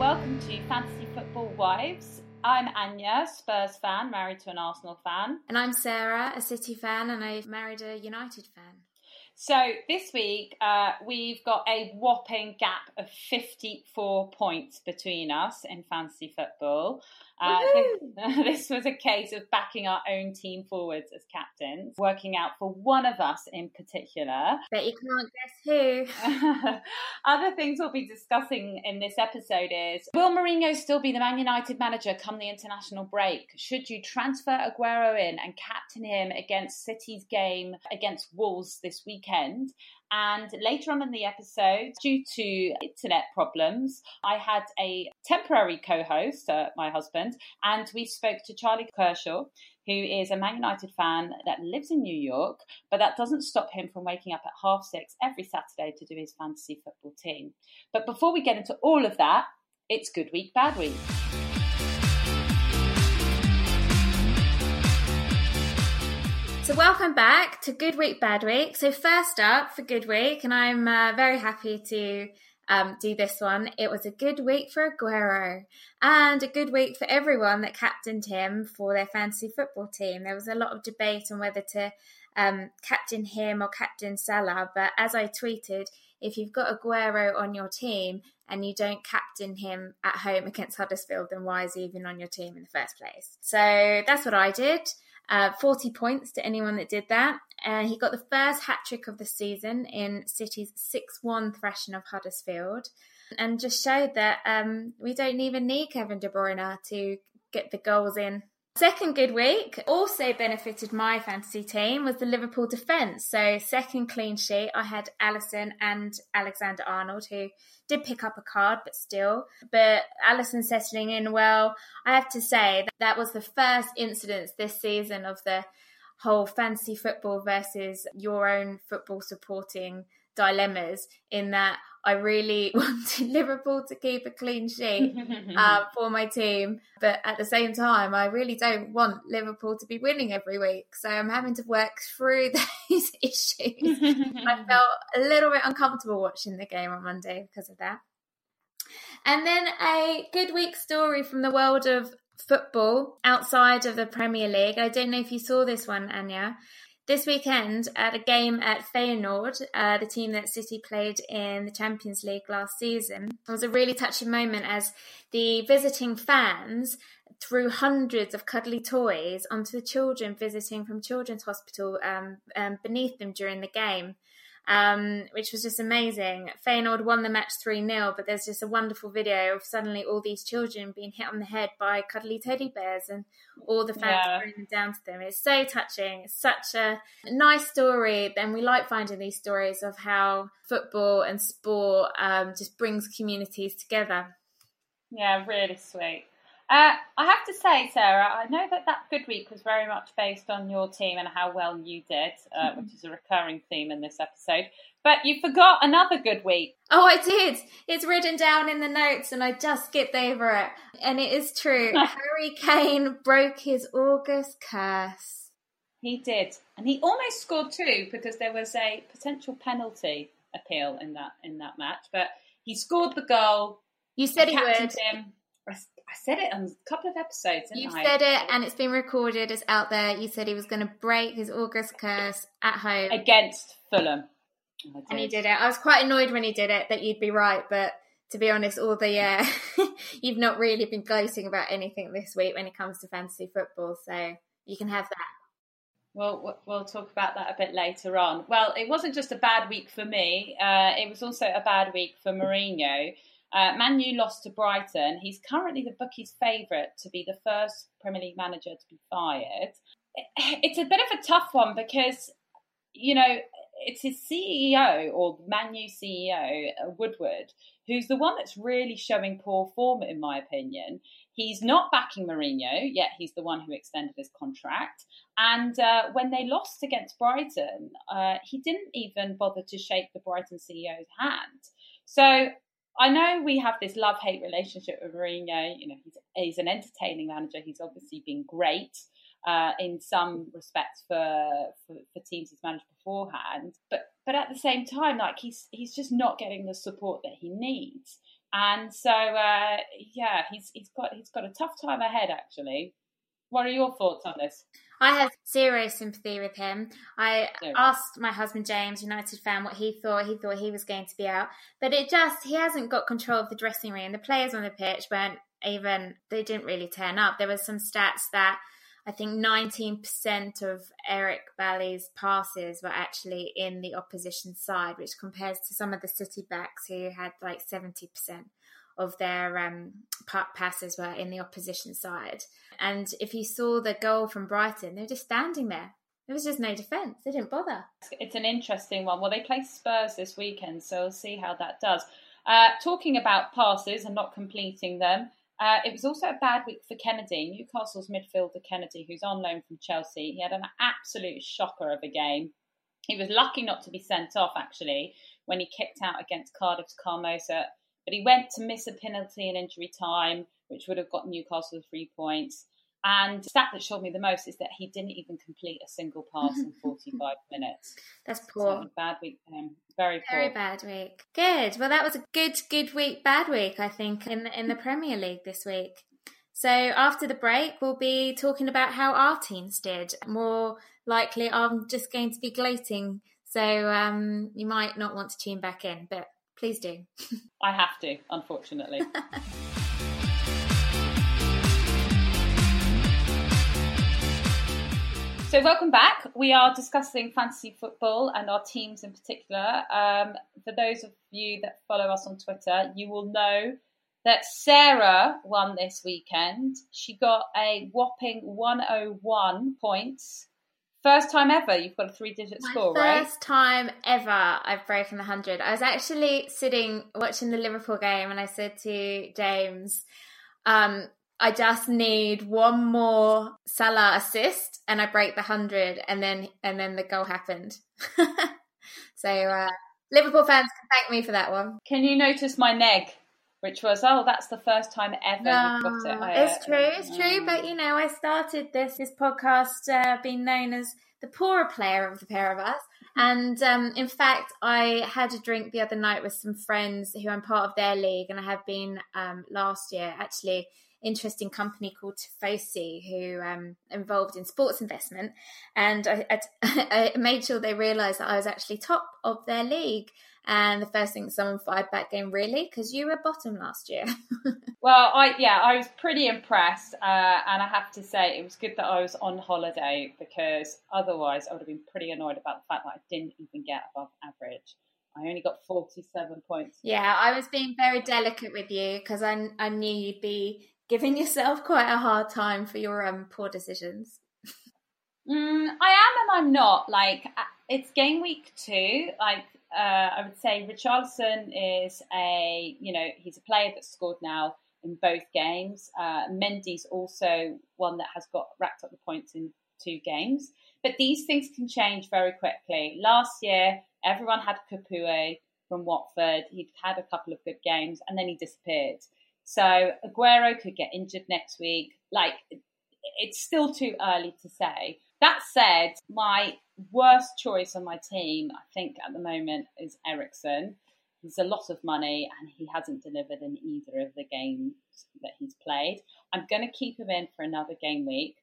welcome to Fantasy Football Wives. I'm Anya, Spurs fan, married to an Arsenal fan. And I'm Sarah, a City fan, and I've married a United fan. So this week uh, we've got a whopping gap of 54 points between us in fantasy football. Uh, this, this, was a case of backing our own team forwards as captains, working out for one of us in particular. But you can't guess who. Other things we'll be discussing in this episode is Will Mourinho still be the Man United manager come the international break? Should you transfer Aguero in and captain him against City's game against Wolves this weekend? And later on in the episode, due to internet problems, I had a temporary co host, uh, my husband, and we spoke to Charlie Kershaw, who is a Man United fan that lives in New York, but that doesn't stop him from waking up at half six every Saturday to do his fantasy football team. But before we get into all of that, it's Good Week, Bad Week. So, welcome back to Good Week, Bad Week. So, first up for Good Week, and I'm uh, very happy to um, do this one. It was a good week for Aguero and a good week for everyone that captained him for their fantasy football team. There was a lot of debate on whether to um, captain him or captain Salah, but as I tweeted, if you've got Aguero on your team and you don't captain him at home against Huddersfield, then why is he even on your team in the first place? So that's what I did. Uh, 40 points to anyone that did that. Uh, he got the first hat trick of the season in City's 6 1 thrashing of Huddersfield and just showed that um, we don't even need Kevin De Bruyne to get the goals in Second good week also benefited my fantasy team was the Liverpool defence. So second clean sheet, I had Alisson and Alexander Arnold, who did pick up a card, but still. But Alisson settling in well. I have to say that, that was the first incidence this season of the whole fantasy football versus your own football supporting dilemmas in that I really wanted Liverpool to keep a clean sheet uh, for my team, but at the same time, I really don't want Liverpool to be winning every week. So I'm having to work through those issues. I felt a little bit uncomfortable watching the game on Monday because of that. And then a good week story from the world of football outside of the Premier League. I don't know if you saw this one, Anya. This weekend, at a game at Feyenoord, uh, the team that City played in the Champions League last season, it was a really touching moment as the visiting fans threw hundreds of cuddly toys onto the children visiting from Children's Hospital um, um, beneath them during the game um, which was just amazing. Feyenoord won the match 3 0, but there's just a wonderful video of suddenly all these children being hit on the head by cuddly teddy bears and all the fans yeah. throwing them down to them. It's so touching. It's such a nice story. And we like finding these stories of how football and sport um, just brings communities together. Yeah, really sweet. Uh, I have to say, Sarah, I know that that good week was very much based on your team and how well you did, uh, mm-hmm. which is a recurring theme in this episode. But you forgot another good week. Oh, I did. It's written down in the notes and I just skipped over it. And it is true. Harry Kane broke his August curse. He did. And he almost scored two because there was a potential penalty appeal in that in that match. But he scored the goal. You said he would. Him. I said it on a couple of episodes. You've I? said it, and it's been recorded. It's out there. You said he was going to break his August curse at home against Fulham, and he did it. I was quite annoyed when he did it that you'd be right, but to be honest, all the uh, you've not really been gloating about anything this week when it comes to fantasy football, so you can have that. Well, we'll talk about that a bit later on. Well, it wasn't just a bad week for me; uh, it was also a bad week for Mourinho. Uh, Manu lost to Brighton. He's currently the bookies' favourite to be the first Premier League manager to be fired. It's a bit of a tough one because, you know, it's his CEO or Manu CEO, uh, Woodward, who's the one that's really showing poor form, in my opinion. He's not backing Mourinho, yet he's the one who extended his contract. And uh, when they lost against Brighton, uh, he didn't even bother to shake the Brighton CEO's hand. So I know we have this love hate relationship with Mourinho. You know, he's, he's an entertaining manager. He's obviously been great uh, in some respects for, for, for teams he's managed beforehand. But but at the same time, like he's he's just not getting the support that he needs. And so, uh, yeah, he's he's got he's got a tough time ahead. Actually, what are your thoughts on this? I have zero sympathy with him. I zero. asked my husband James, United fan, what he thought. He thought he was going to be out, but it just he hasn't got control of the dressing room. The players on the pitch weren't even they didn't really turn up. There was some stats that I think 19% of Eric Bailly's passes were actually in the opposition side, which compares to some of the City backs who had like 70% of their um, passes were in the opposition side. And if you saw the goal from Brighton, they were just standing there. There was just no defence. They didn't bother. It's an interesting one. Well, they play Spurs this weekend, so we'll see how that does. Uh, talking about passes and not completing them, uh, it was also a bad week for Kenedy, Newcastle's midfielder Kenedy, who's on loan from Chelsea. He had an absolute shocker of a game. He was lucky not to be sent off, actually, when he kicked out against Cardiff's Camarasa. But he went to miss a penalty in injury time, which would have got Newcastle the three points. And the stat that showed me the most is that he didn't even complete a single pass in 45 minutes. That's poor. So bad week for him. Very poor. Very bad week. Good. Well, that was a good, good week, bad week, I think, in the, in the Premier League this week. So after the break, we'll be talking about how our teams did. More likely, I'm just going to be gloating. So um, you might not want to tune back in, but please do. I have to, unfortunately. So, welcome back. We are discussing fantasy football and our teams in particular. Um, for those of you that follow us on Twitter, you will know that Sarah won this weekend. She got a whopping 101 points. First time ever you've got a three digit score, right? First time ever I've broken the 100. I was actually sitting watching the Liverpool game and I said to James, um, I just need one more Salah assist and I break the hundred, and then and then the goal happened. so uh, Liverpool fans can thank me for that one. Can you notice my neg? Which was, oh, that's the first time ever no, you've got it. I, it's true, it's true. But you know, I started this this podcast uh, being known as the poorer player of the pair of us. And um, in fact, I had a drink the other night with some friends who I'm part of their league, and I have been um, last year actually interesting company called Tifosi who um, involved in sports investment, and I, I, I made sure they realised that I was actually top of their league. And the first thing someone fired back game, really, because you were bottom last year. well, I yeah, I was pretty impressed, uh, and I have to say it was good that I was on holiday because otherwise I would have been pretty annoyed about the fact that I didn't even get above average. I only got 47 points. Yeah, I was being very delicate with you because I, I knew you'd be giving yourself quite a hard time for your um, poor decisions? mm, I am and I'm not. Like, uh, it's game week two. Like, uh, I would say Richarlison is a, you know, he's a player that's scored now in both games. Uh, Mendy's also one that has got racked up the points in two games. But these things can change very quickly. Last year, everyone had Capoue from Watford. He'd had a couple of good games and then he disappeared. So Aguero could get injured next week. Like, it's still too early to say. That said, my worst choice on my team, I think at the moment, is Eriksen. He's a lot of money and he hasn't delivered in either of the games that he's played. I'm going to keep him in for another game week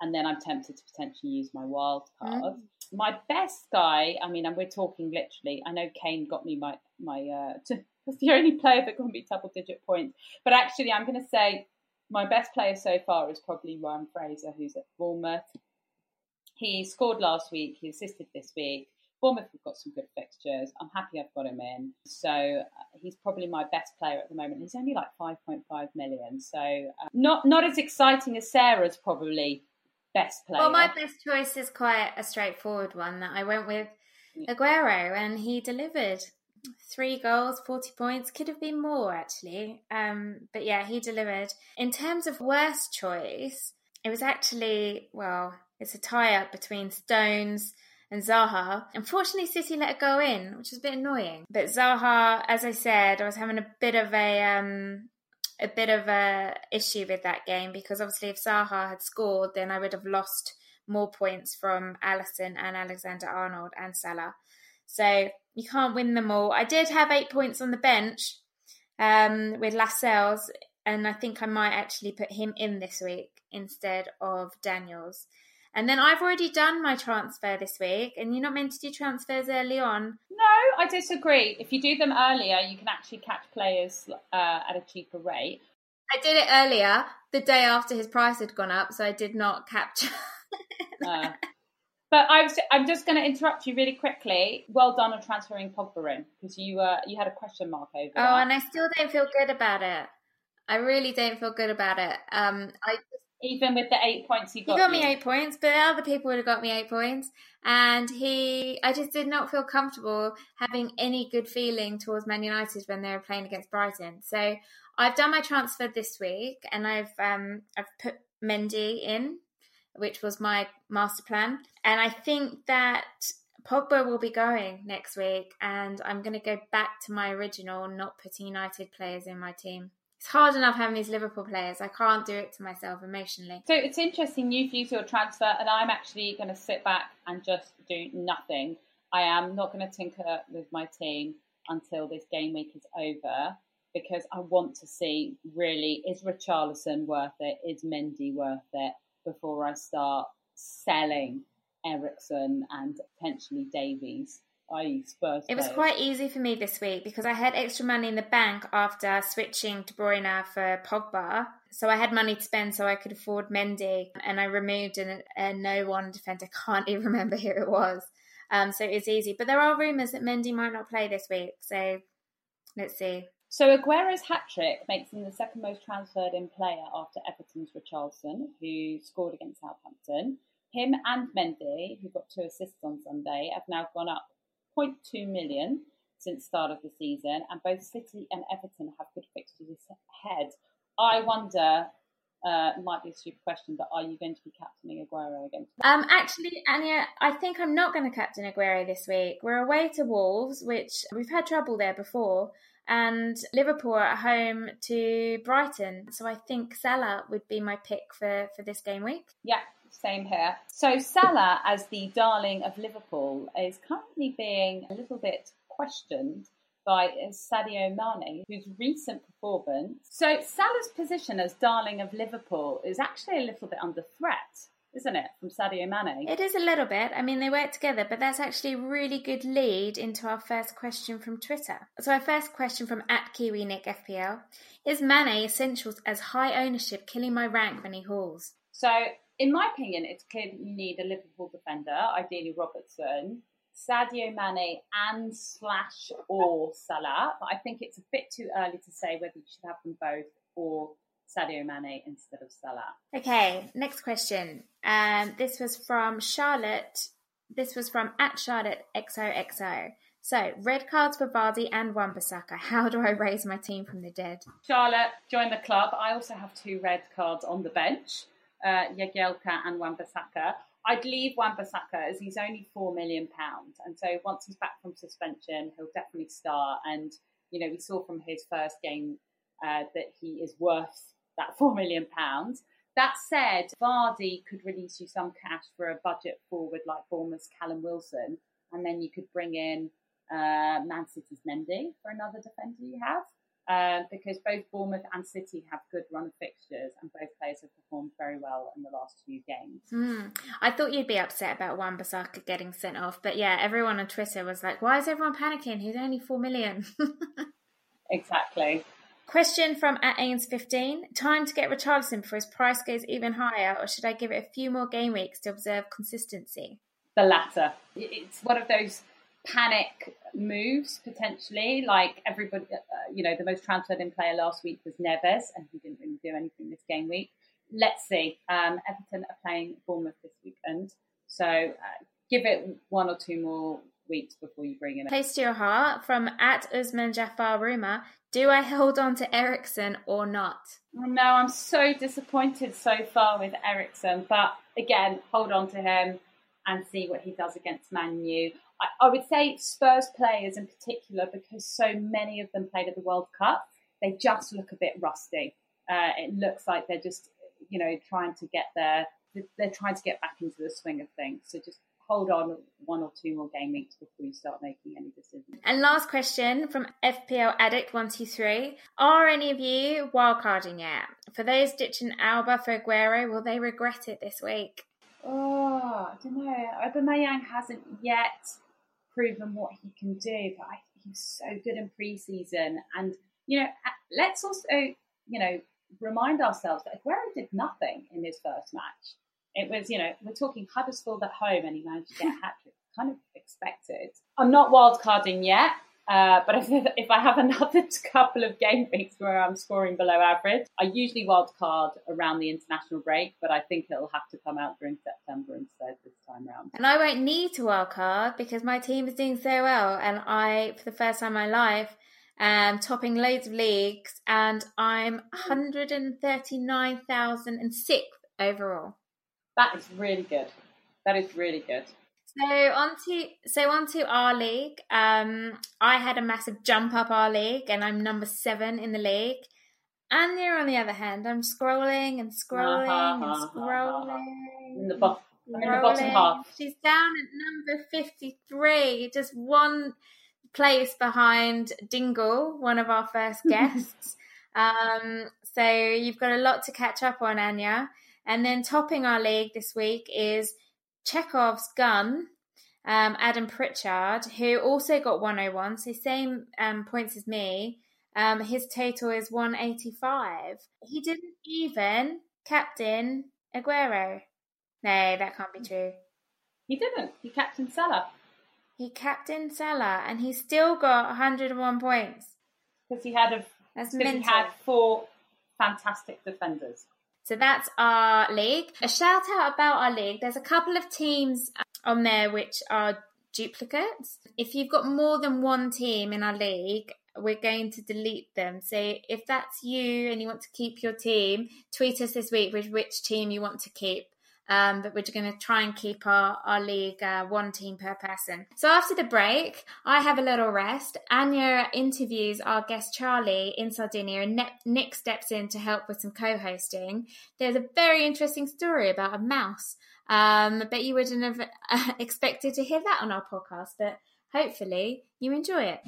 and then I'm tempted to potentially use my wild card. Mm. My best guy, I mean, and we're talking literally. I know Kane got me my my uh, was the only player that got me double digit points. But actually, I'm going to say my best player so far is probably Ryan Fraser, who's at Bournemouth. He scored last week, he assisted this week. Bournemouth have got some good fixtures. I'm happy I've got him in. So uh, he's probably my best player at the moment. He's only like 5.5 million. So uh, not not as exciting as Sarah's probably best player. Well, my best choice is quite a straightforward one that I went with Aguero and he delivered three goals, 40 points. Could have been more, actually. Um, but yeah, he delivered. In terms of worst choice, it was actually, well, it's a tie up between Stones and Zaha. Unfortunately, City let it go in, which was a bit annoying. But Zaha, as I said, I was having a bit of a. Um, a bit of a issue with that game because obviously if Zaha had scored then I would have lost more points from Alisson and Alexander Arnold and Salah. So you can't win them all. I did have eight points on the bench, um, with Lascelles, and I think I might actually put him in this week instead of Daniels. And then I've already done my transfer this week, and you're not meant to do transfers early on. No, I disagree. If you do them earlier, you can actually catch players uh, at a cheaper rate. I did it earlier, the day after his price had gone up, so I did not capture. uh, but I was, I'm just going to interrupt you really quickly. Well done on transferring Pogba in because you uh, you had a question mark over. Oh, that. and I still don't feel good about it. I really don't feel good about it. Um, I even with the eight points he got, he got me eight points, but other people would have got me eight points. And he, I just did not feel comfortable having any good feeling towards Man United when they were playing against Brighton. So I've done my transfer this week, and I've um, I've put Mendy in which was my master plan. And I think that Pogba will be going next week, and I'm going to go back to my original, not putting United players in my team. It's hard enough having these Liverpool players. I can't do it to myself emotionally. So it's interesting you've used your transfer, and I'm actually going to sit back and just do nothing. I am not going to tinker with my team until this game week is over because I want to see really is Richarlison worth it? Is Mendy worth it? before I start selling Eriksen and potentially Davies. Spurs. It was players. quite easy for me this week because I had extra money in the bank after switching De Bruyne for Pogba. So I had money to spend so I could afford Mendy and I removed a, a no one defender. I can't even remember who it was. Um, so it's easy. But there are rumours that Mendy might not play this week. So let's see. So Aguero's hat trick makes him the second most transferred in player after Everton's Richarlison, who scored against Southampton. Him and Mendy, who got two assists on Sunday, have now gone up 0.2 million since start of the season, and both City and Everton have good fixtures ahead. I wonder, uh, might be a stupid question, but are you going to be captaining Aguero against? Um, actually, Anya, I think I'm not going to captain Aguero this week. We're away to Wolves, which we've had trouble there before and Liverpool are at home to Brighton. So I think Salah would be my pick for, for this game week. Yeah, same here. So Salah, as the darling of Liverpool, is currently being a little bit questioned by uh, Sadio Mane, whose recent performance. So Salah's position as darling of Liverpool is actually a little bit under threat isn't it, from Sadio Mane? It is a little bit. I mean, they work together, but that's actually a really good lead into our first question from Twitter. So, our first question from at Kiwi Nick FPL is Mane essentials as high ownership killing my rank when he hauls? So, in my opinion, it's clear that you need a Liverpool defender, ideally Robertson. Sadio Mane and slash or Salah, but I think it's a bit too early to say whether you should have them both or Sadio Mane instead of Salah. Okay, next question. Um, this was from Charlotte. This was from at Charlotte XOXO. So, red cards for Vardy and Wan-Bissaka. How do I raise my team from the dead? Charlotte, join the club. I also have two red cards on the bench, uh, Jagielka and Wan-Bissaka. I'd leave Wan-Bissaka as he's only four million pounds, and so once he's back from suspension, he'll definitely start. And you know, we saw from his first game uh, that he is worth that four million pounds. That said, Vardy could release you some cash for a budget forward like Bournemouth's Callum Wilson, and then you could bring in uh, Man City's Mendy for another defender you have. Uh, because both Bournemouth and City have good run of fixtures, and both players have performed very well in the last few games. Mm. I thought you'd be upset about Wan Bissaka getting sent off, but yeah, everyone on Twitter was like, "Why is everyone panicking? He's only four million. exactly. Question from at Ains15. Time to get Richarlison before his price goes even higher, or should I give it a few more game weeks to observe consistency? The latter. It's one of those panic moves, potentially. Like everybody, uh, you know, the most transferred in player last week was Neves, and he didn't really do anything this game week. Let's see. Um, Everton are playing Bournemouth this weekend. So uh, give it one or two more weeks before you bring in. Place to your heart from at Usman Jafar Rumour. Do I hold on to Eriksen or not? No, I'm so disappointed so far with Eriksen, but again, hold on to him and see what he does against Man U. I, I would say Spurs players in particular, because so many of them played at the World Cup, they just look a bit rusty. Uh, it looks like they're just, you know, trying to get their, they're trying to get back into the swing of things. So just hold on one or two more game weeks before you start making any decisions. And last question from FPL Addict one two three: Are any of you wildcarding yet? For those ditching Auba for Aguero, will they regret it this week? Oh, I don't know. Aubameyang hasn't yet proven what he can do, but I think he's so good in pre-season. And you know, let's also you know remind ourselves that Aguero did nothing in his first match. It was, you know, we're talking Huddersfield at home and he managed to get a hat trick. Kind of expected. I'm not wildcarding yet, uh, but if, if I have another couple of game weeks where I'm scoring below average, I usually wildcard around the international break, but I think it'll have to come out during September instead this time round. And I won't need to wildcard because my team is doing so well, and I, for the first time in my life, am topping loads of leagues, and I'm 139,006 overall. That is really good. That is really good. So on to so on to our league. Um, I had a massive jump up our league, and I'm number seven in the league. Anya, on the other hand, I'm scrolling and scrolling and scrolling. In the, bo- in the bottom half. She's down at number 53, just one place behind Dingle, one of our first guests. um, so you've got a lot to catch up on, Anya. And then topping our league this week is Chekhov's gun, um, Adam Pritchard, who also got 101, so same um, points as me. Um, his total is 185. He didn't even captain Aguero. No, that can't be true. He didn't. He captained Salah. He captained Salah, and he still got 101 points. Because he had a, That's he had four fantastic defenders. So that's our league. A shout out about our league. There's a couple of teams uh, on there which are duplicates. If you've got more than one team in our league, we're going to delete them. So if that's you and you want to keep your team, tweet us this week with which team you want to keep. Um, but we're going to try and keep our, our league uh, one team per person. So after the break, I have a little rest. Anya interviews our guest Charlie in Sardinia, and Nick steps in to help with some co hosting. There's a very interesting story about a mouse. Um, I bet you wouldn't have expected to hear that on our podcast, but hopefully you enjoy it.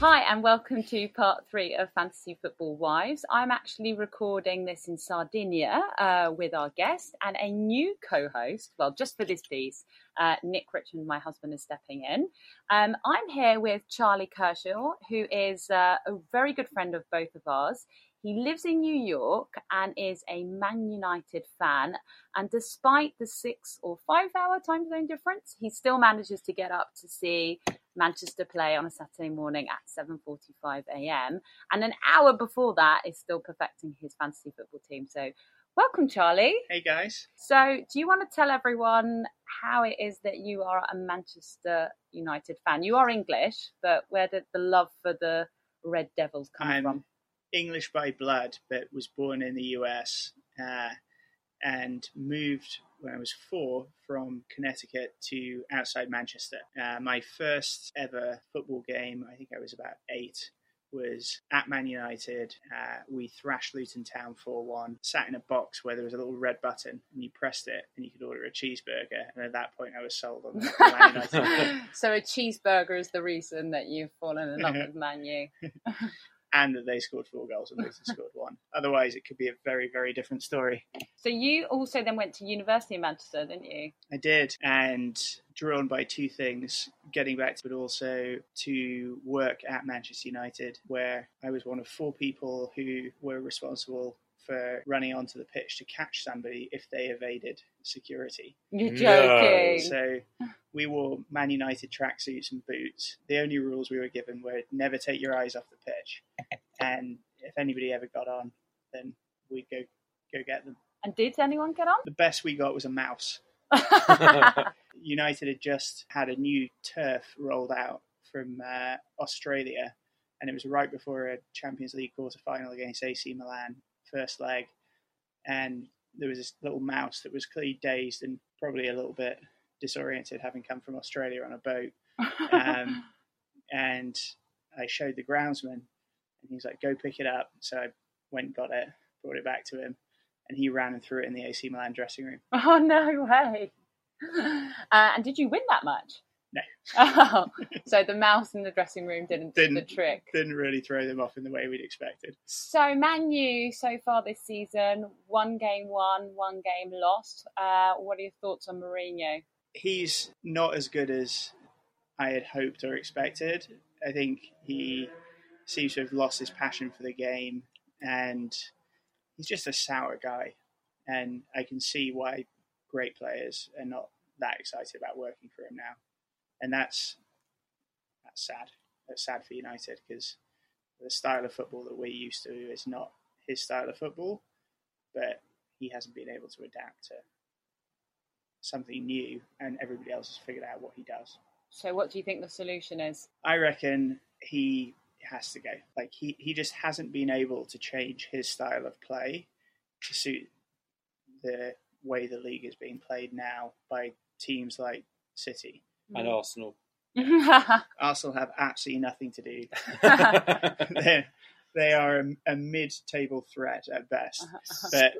Hi, and welcome to part three of Fantasy Football Wives. I'm actually recording this in Sardinia uh, with our guest and a new co host. Well, just for this piece, uh, Nick Richmond, my husband, is stepping in. Um, I'm here with Charlie Kershaw, who is uh, a very good friend of both of ours. He lives in New York and is a Man United fan. And despite the six or five hour time zone difference, he still manages to get up to see Manchester play on a Saturday morning at 7:45 a.m. and an hour before that is still perfecting his fantasy football team. So, welcome, Charlie. Hey guys. So, do you want to tell everyone how it is that you are a Manchester United fan? You are English, but where did the love for the Red Devils come from? I'm from? English by blood, but was born in the US uh, and moved when I was four from Connecticut to outside Manchester. Uh, my first ever football game, I think I was about eight, was at Man United. Uh, we thrashed Luton Town 4 1, sat in a box where there was a little red button and you pressed it and you could order a cheeseburger. And at that point, I was sold on Man United. so, a cheeseburger is the reason that you've fallen in love with Man U. and that they scored four goals and Luton scored one. Otherwise, it could be a very, very different story. So you also then went to university in Manchester, didn't you? I did, and drawn by two things: getting back, to, but also to work at Manchester United, where I was one of four people who were responsible for running onto the pitch to catch somebody if they evaded security. You're No. joking. So we wore Man United tracksuits and boots. The only rules we were given were never take your eyes off the pitch, and if anybody ever got on, then we'd go go get them. And did anyone get on? The best we got was a mouse. United had just had a new turf rolled out from uh, Australia, and it was right before a Champions League quarter final against AC Milan, first leg. And there was this little mouse that was clearly dazed and probably a little bit disoriented, having come from Australia on a boat. Um, and I showed the groundsman, and he's like, "Go pick it up." So I went, got it, brought it back to him, and he ran and threw it in the AC Milan dressing room. Oh no way! Uh, and did you win that much? No. Oh, so the mouse in the dressing room didn't, do the Didn't. trick. Didn't really throw them off in the way we'd expected. So Man U so far this season, one game won, one game lost. Uh, what are your thoughts on Mourinho? He's not as good as I had hoped or expected. I think he seems to have lost his passion for the game, and he's just a sour guy. And I can see why great players are not that excited about working for him now, and that's that's sad. That's sad for United because the style of football that we're used to is not his style of football, but he hasn't been able to adapt to something new, and everybody else has figured out what he does. So what do you think the solution is? I reckon he has to go. Like he, he just hasn't been able to change his style of play to suit the way the league is being played now by teams like City. And mm. Arsenal. Arsenal have absolutely nothing to do. They're, they are a, a mid-table threat at best. Uh-huh, uh-huh. But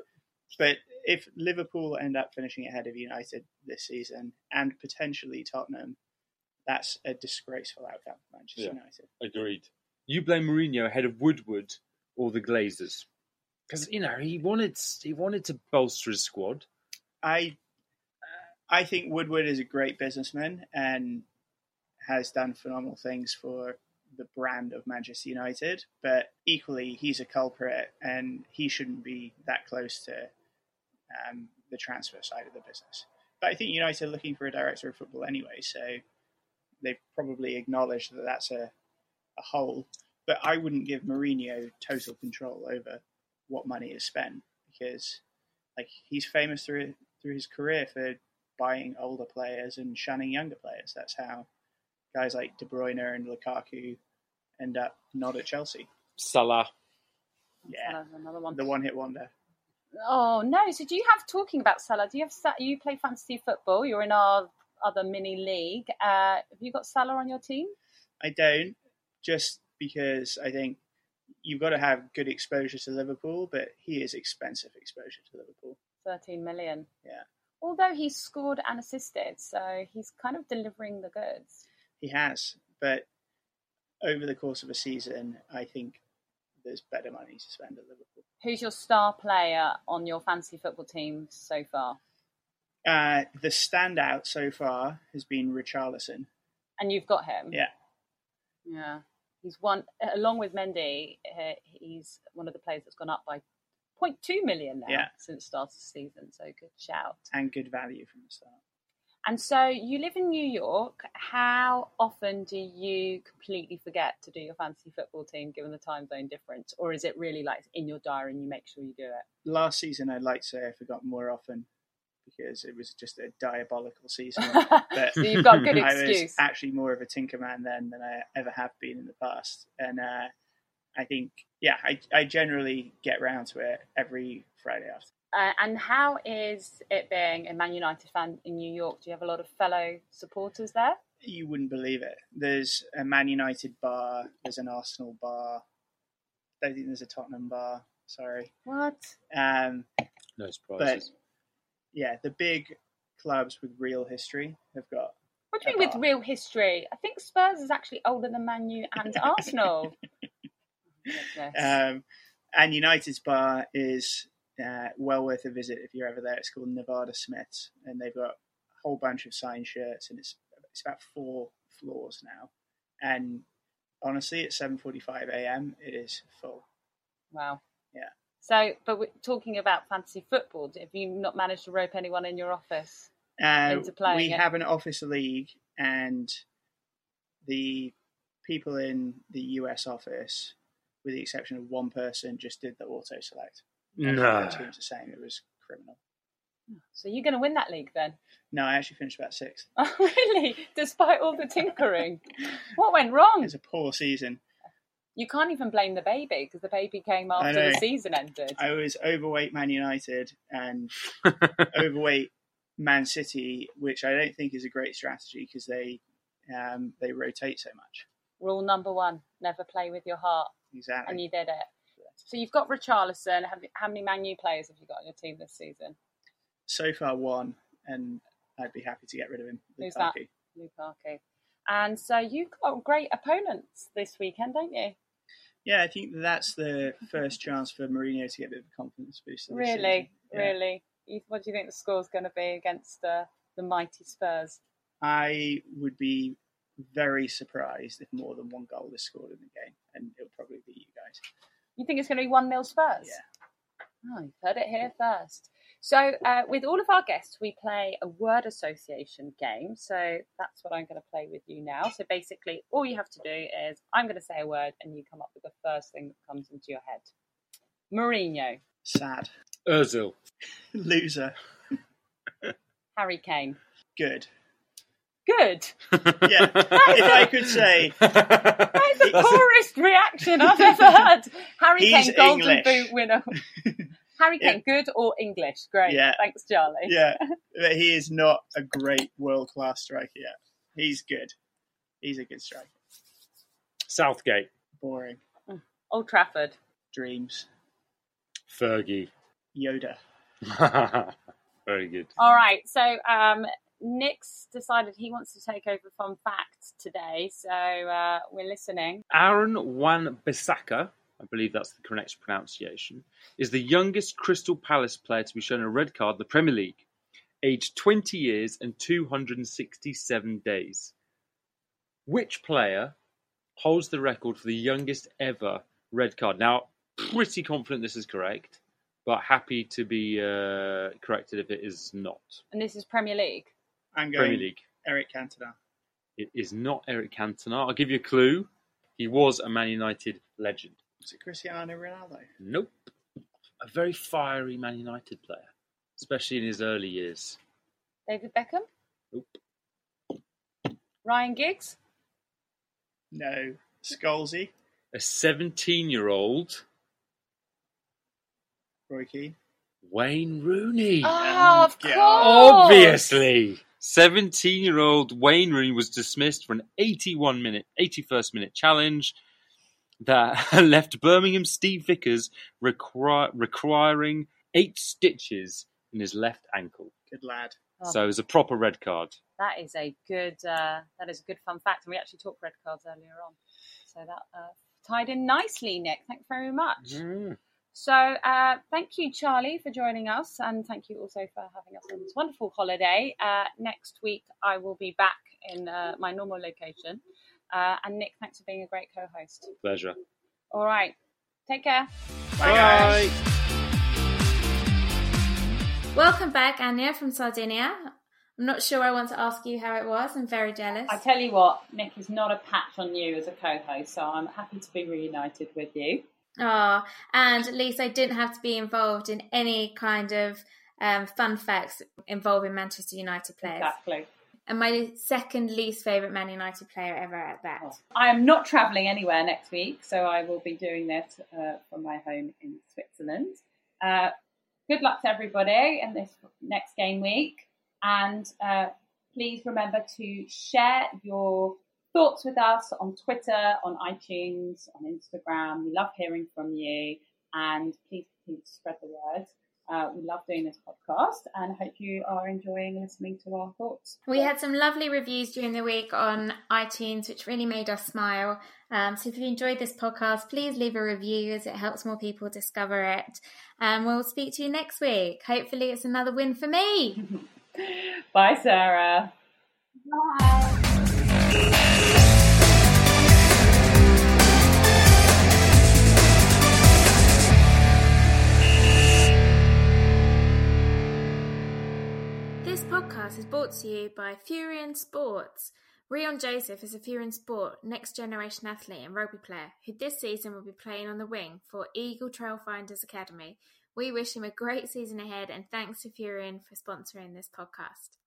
but if Liverpool end up finishing ahead of United this season and potentially Tottenham, that's a disgraceful outcome for Manchester Yeah. United. Agreed. You blame Mourinho ahead of Woodward or the Glazers because you know he wanted he wanted to bolster his squad. I I think Woodward is a great businessman and has done phenomenal things for the brand of Manchester United. But equally, he's a culprit, and he shouldn't be that close to um, the transfer side of the business. But I think United are looking for a director of football anyway, so they've probably acknowledged that that's a, a hole. But I wouldn't give Mourinho total control over what money is spent because, like, he's famous through through his career for buying older players and shunning younger players. That's how guys like De Bruyne and Lukaku end up not at Chelsea. Salah. Yeah, Salah's another one. the one-hit wonder. Oh no! So do you have talking about Salah? Do you have you play fantasy football? You're in our other mini league. Uh, have you got Salah on your team? I don't, just because I think you've got to have good exposure to Liverpool, but he is expensive exposure to Liverpool. Thirteen million. Yeah. Although he's scored and assisted, so he's kind of delivering the goods. He has, but over the course of a season, I think there's better money to spend at Liverpool. Who's your star player on your fantasy football team so far? Uh, the standout so far has been Richarlison. And you've got him. Yeah. Yeah. He's one along with Mendy. Uh, he's one of the players that's gone up by 0.2 million now Yeah. since the start of the season. So good shout. and good value from the start. And so you live in New York. How often do you completely forget to do your fantasy football team given the time zone difference? Or is it really like in your diary and you make sure you do it? Last season, I'd like to say I forgot more often because it was just a diabolical season. But so you've got good I was excuse. actually more of a tinkerman then than I ever have been in the past. And uh, I think, yeah, I, I generally get round to it every Friday after. Uh, and how is it being a Man United fan in New York? Do you have a lot of fellow supporters there? You wouldn't believe it. There's a Man United bar, there's an Arsenal bar, don't think there's a Tottenham bar, sorry. What? Um, No but surprises. yeah, the big clubs with real history have got What do you mean with real history? I think Spurs is actually older than Man U and Arsenal. Um, and United's bar is uh, well worth a visit if you're ever there. It's called Nevada Smiths, and they've got a whole bunch of signed shirts, and it's it's about four floors now. And honestly, at 7:45 a.m., it is full. wow. Yeah. So, but we're talking about fantasy football. Have you not managed to rope anyone in your office? Uh, Into playing we it. have an office league, and the people in the US office, with the exception of one person, just did the auto select. No. The teams the same. It was criminal. So you're going to win that league then? No, I actually finished about sixth. Oh, really? Despite all the tinkering, what went wrong? It's a poor season. You can't even blame the baby because the baby came after the season ended. I was overweight Man United and overweight Man City, which I don't think is a great strategy because they um, they rotate so much. Rule number one: never play with your heart, Exactly. and you did it. So you've got Richarlison. Have, how many Man U players have you got on your team this season? So far, one, and I'd be happy to get rid of him. Who's that? Lukaku. And so you've got great opponents this weekend, don't you? Yeah, I think that's the first chance for Mourinho to get a bit of a confidence boost. Really. Yeah. really. What do you think the score's going to be against uh, the mighty Spurs? I would be very surprised if more than one goal is scored in the game, and it'll probably be you guys. You think it's going to be 1 0 Spurs? Yeah. Oh, you've heard it here first. So, uh, with all of our guests, we play a word association game. So, that's what I'm going to play with you now. So, basically, all you have to do is I'm going to say a word and you come up with the first thing that comes into your head. Mourinho, Sad. Ozil. Loser. Harry Kane. Good. Good. Yeah. if I could say, That's the poorest reaction I've ever heard. Harry He's Kane, Golden English. Boot winner. Harry Yeah. Kane, good or English? Great. Yeah. Thanks, Charlie. yeah, that he is not a great world class striker yet. He's good. He's a good striker. Southgate. Boring. Old Trafford. Dreams. Fergie. Yoda. Very good. All right. So um, Nick's decided he wants to take over Fun Fact today. So uh, we're listening. Aaron Wan Bissaka, I believe that's the correct pronunciation, is the youngest Crystal Palace player to be shown a red card in the Premier League, aged 20 years and 267 days. Which player holds the record for the youngest ever red card? Now, pretty confident this is correct, but happy to be uh, corrected if it is not. And this is Premier League. I'm going Premier League. Eric Cantona. It is not Eric Cantona. I'll give you a clue. He was a Man United legend. Is it Cristiano Ronaldo? Nope. A very fiery Man United player, especially in his early years. David Beckham. Nope. Ryan Giggs. No. Scalzi. A 17 year old Roy Keane. Wayne Rooney. Oh, of course. Obviously. 17 year old Wayne Rooney was dismissed for an 81 minute, 81st minute challenge that left Birmingham Steve Vickers requir- requiring eight stitches in his left ankle. Good lad. Oh. So it was a proper red card. That is a good. Uh, that is a good fun fact, and we actually talked red cards earlier on, so that uh, tied in nicely. Nick, thanks very much. Mm. So, uh, thank you, Charlie, for joining us, and thank you also for having us on this wonderful holiday. Uh, next week, I will be back in uh, my normal location. Uh, and Nick, thanks for being a great co-host. Pleasure. All right, take care. Bye, guys. Welcome back, Anya from Sardinia. I'm not sure I want to ask you how it was. I'm very jealous. I tell you what, Nick is not a patch on you as a co-host, so I'm happy to be reunited with you. Oh, and at least I didn't have to be involved in any kind of um, fun facts involving Manchester United players. Exactly. And my second least favourite Man United player ever at that. Oh. I am not travelling anywhere next week, so I will be doing this uh, from my home in Switzerland. Uh, good luck to everybody in this next game week, and uh, please remember to share your thoughts with us on Twitter, on iTunes, on Instagram. We love hearing from you, and please please spread the word. Uh, we love doing this podcast, and hope you are enjoying listening to our thoughts. We had some lovely reviews during the week on iTunes, which really made us smile. Um, so if you enjoyed this podcast, please leave a review as it helps more people discover it. And we'll speak to you next week. Hopefully, it's another win for me. Bye, Sarah. This podcast is brought to you by Furion Sports. Rion Joseph is a Furion Sport next generation athlete and rugby player who this season will be playing on the wing for Ealing Trailfinders Academy. We wish him a great season ahead and thanks to Furion for sponsoring this podcast.